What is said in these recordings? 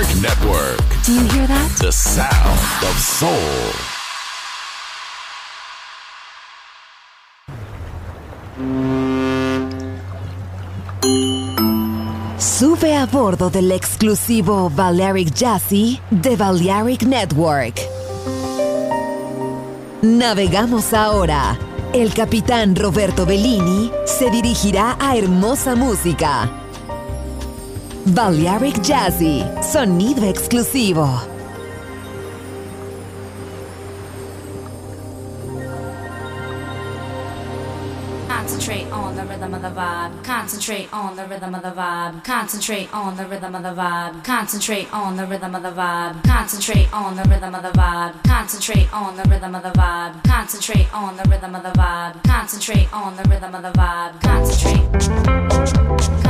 Network, Do you hear that? the sound of soul. Sube a bordo del exclusivo Balearic Jazzy de Balearic Network. Navegamos ahora. El capitán Roberto Bellini se dirigirá a hermosa música. Balearic Jazzy, sonido exclusivo. Concentrate on the rhythm of the vibe. Concentrate on the rhythm of the vibe. Concentrate on the rhythm of the vibe. Concentrate on the rhythm of the vibe. Concentrate on the rhythm of the vibe. Concentrate on the rhythm of the vibe. Concentrate on the rhythm of the vibe. Concentrate on the rhythm of the vibe. Concentrate.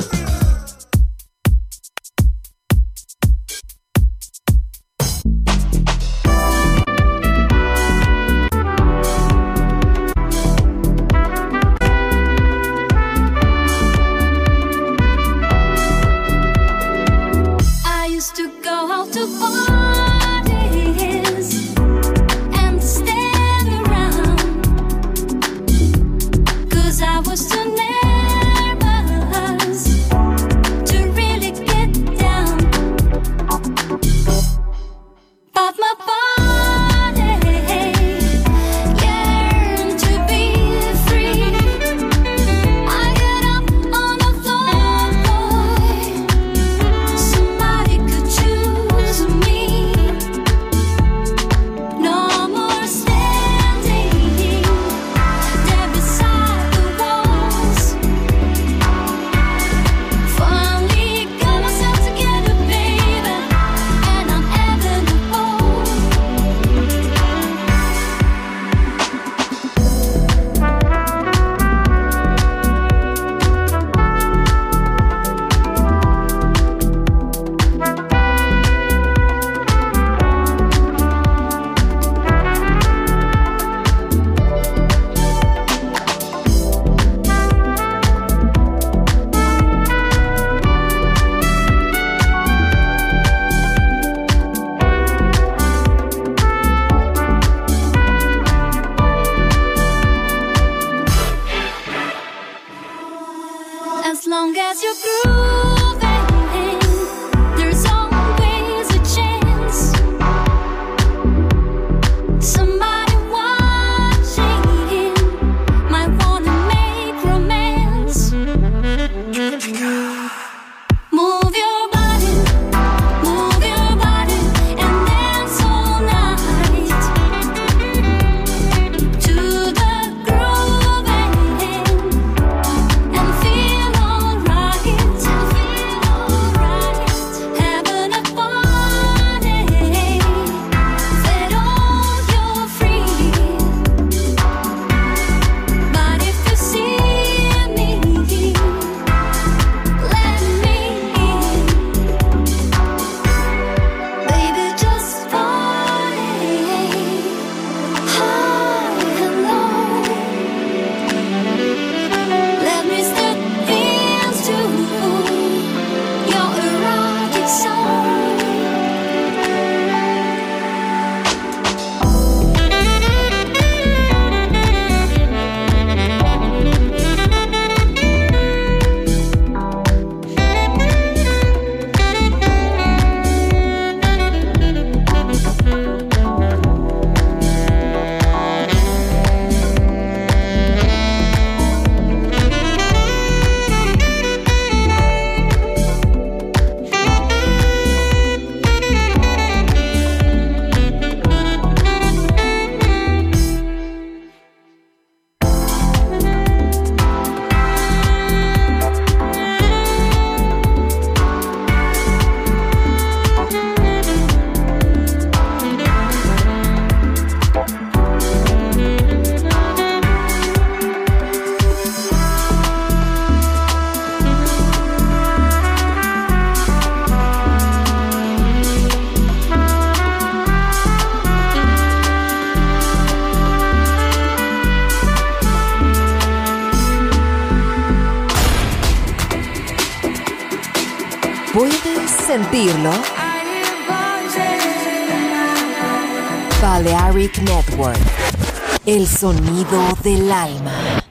El sonido del alma.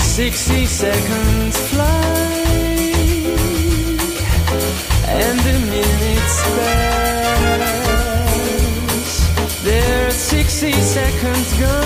Sixty seconds fly and the minutes pass. There's 60 seconds gone.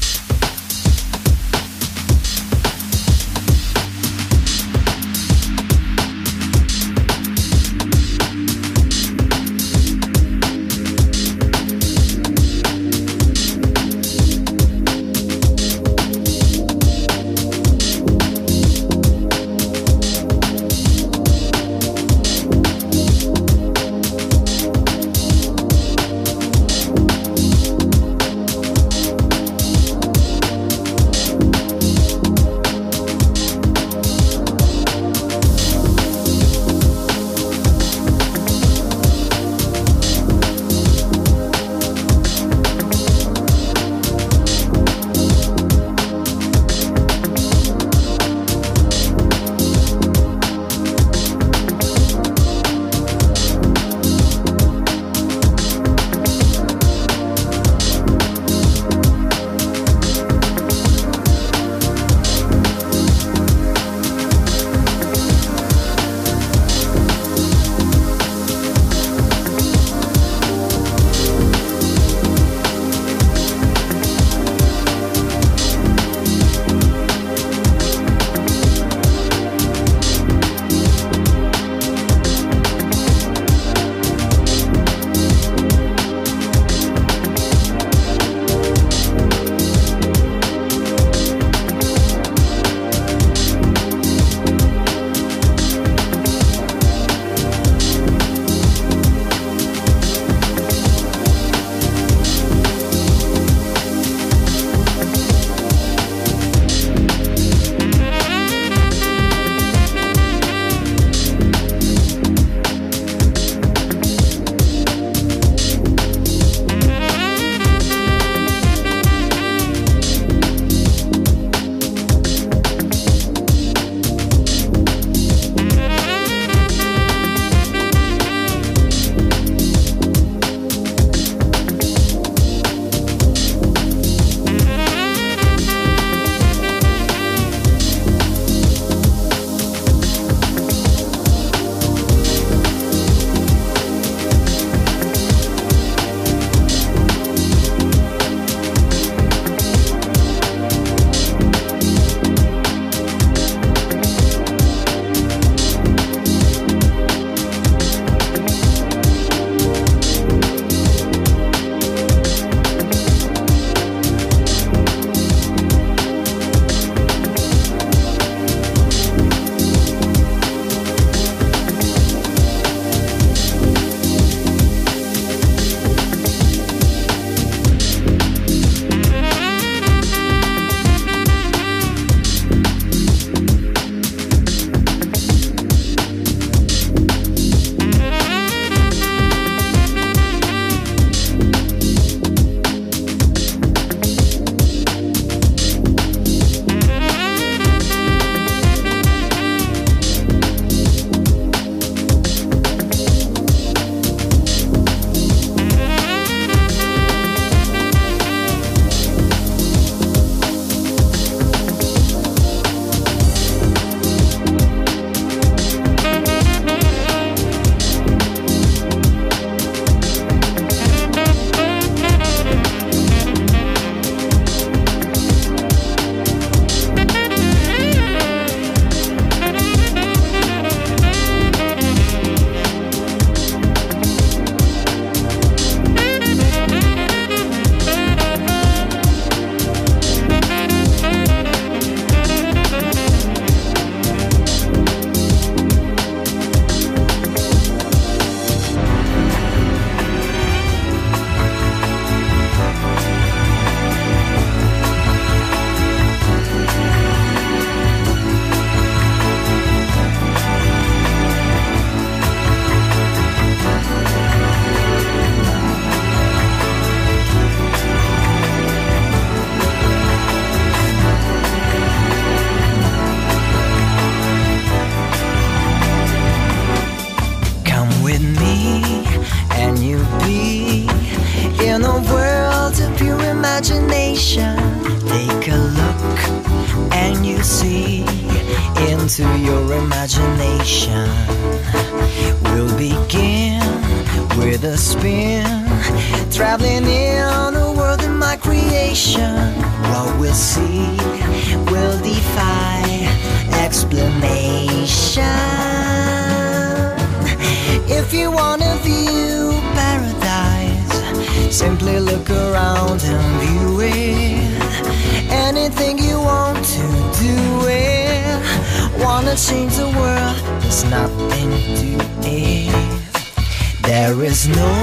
There is no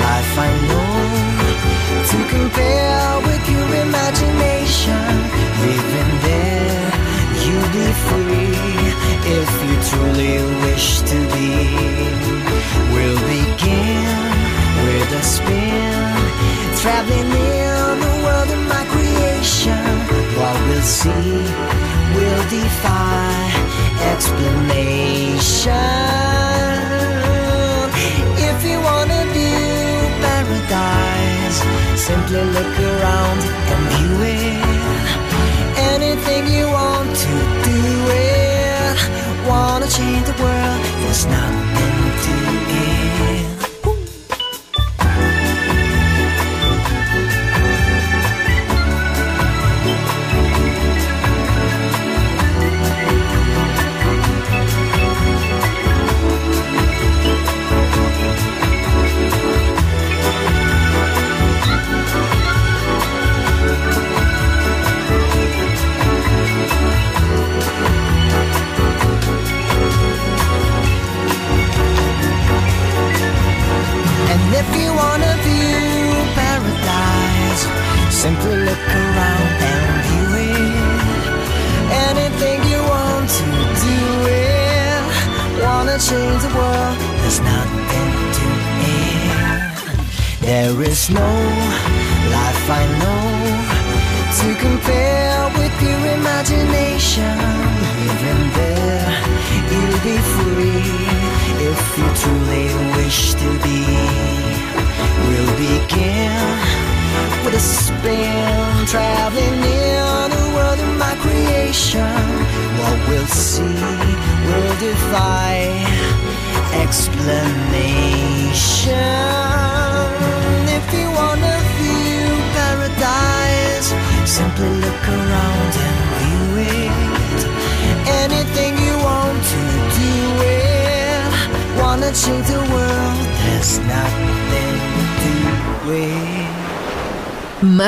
life I know to compare with your imagination. Living there, you'll be free if you truly wish to be. We'll begin with a spin, traveling in the world of my creation. What we'll see will defy explanation. Simply look around and view it. Anything you want to do it. Wanna change the world, there's nothing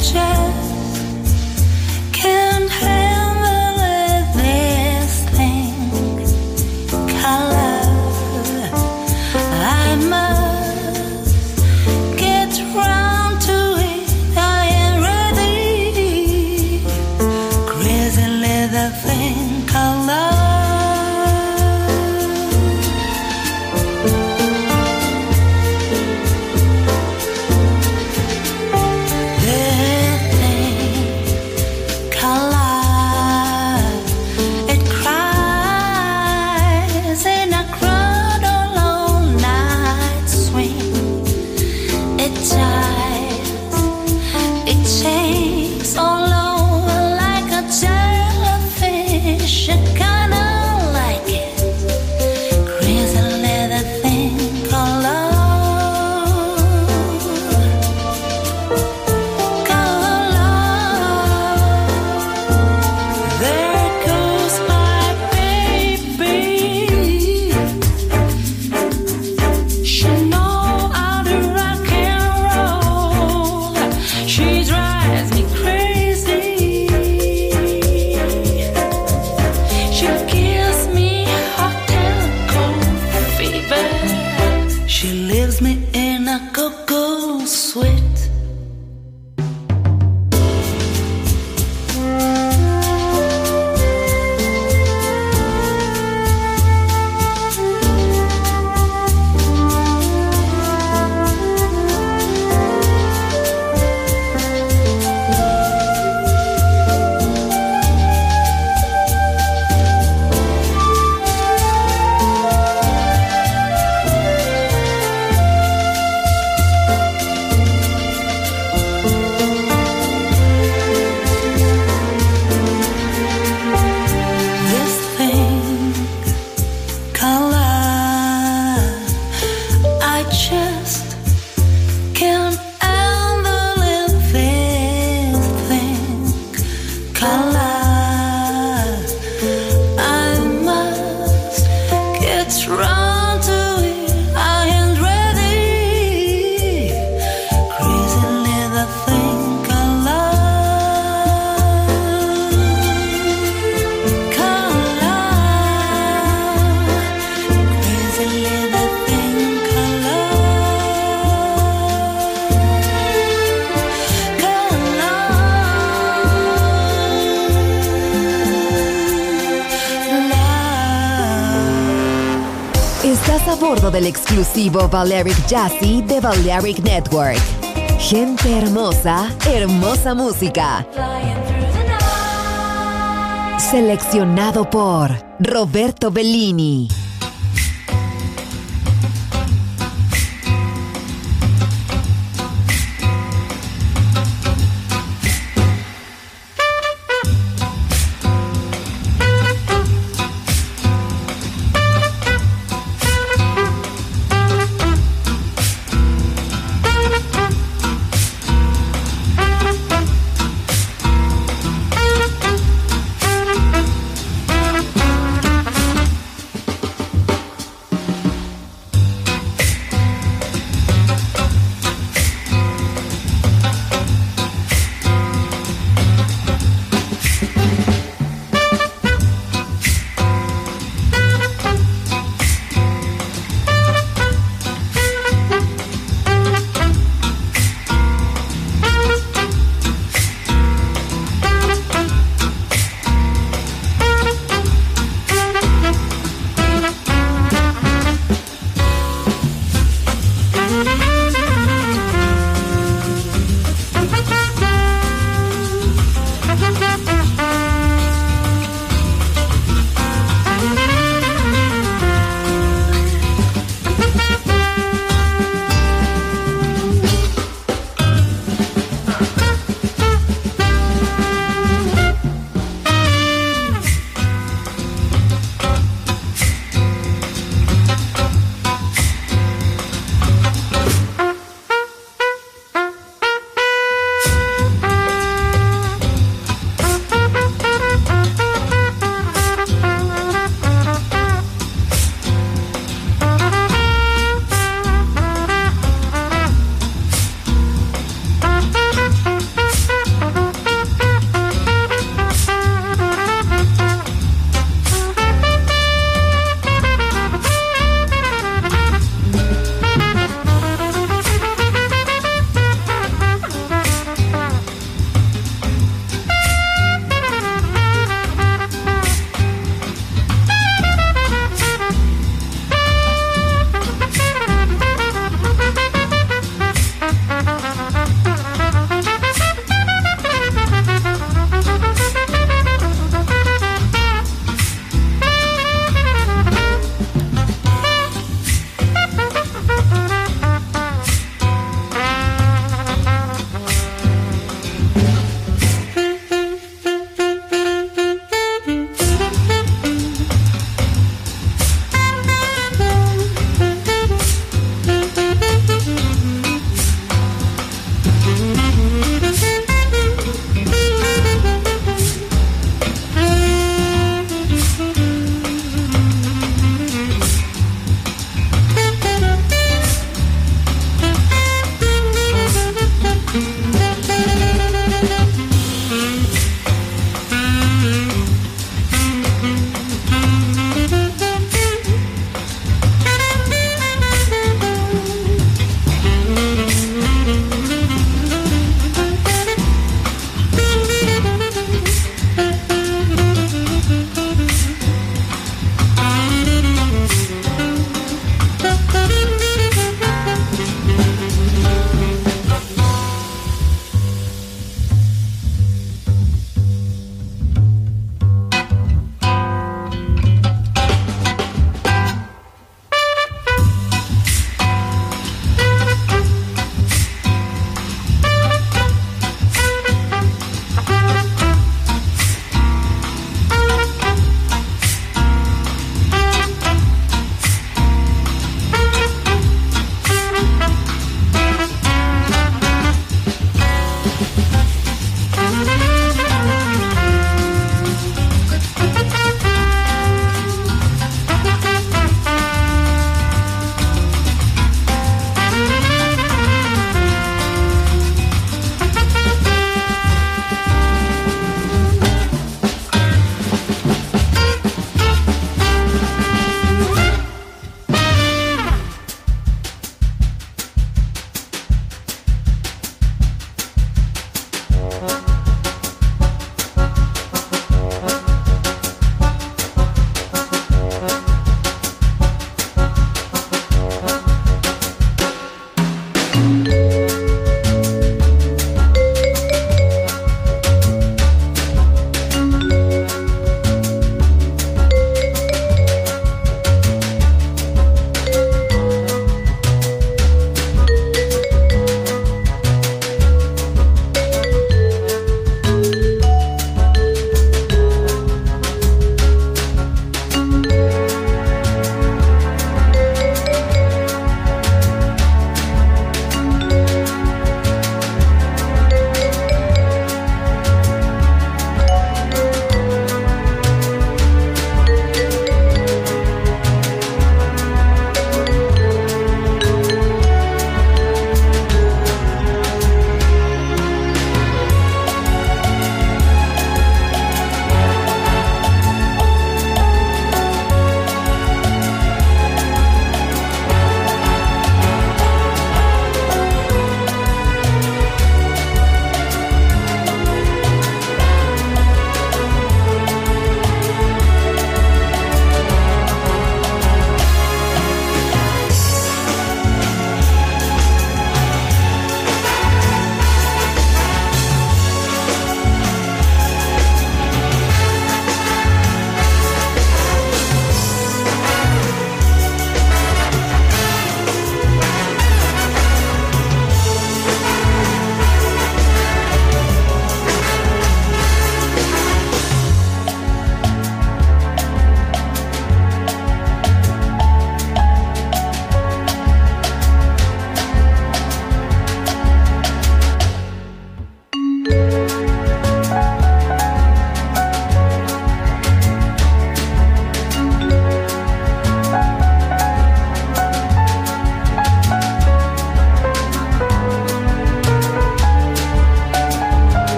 chest exclusivo Valeric Jazzy de Valeric Network. Gente hermosa, hermosa música. Seleccionado por Roberto Bellini.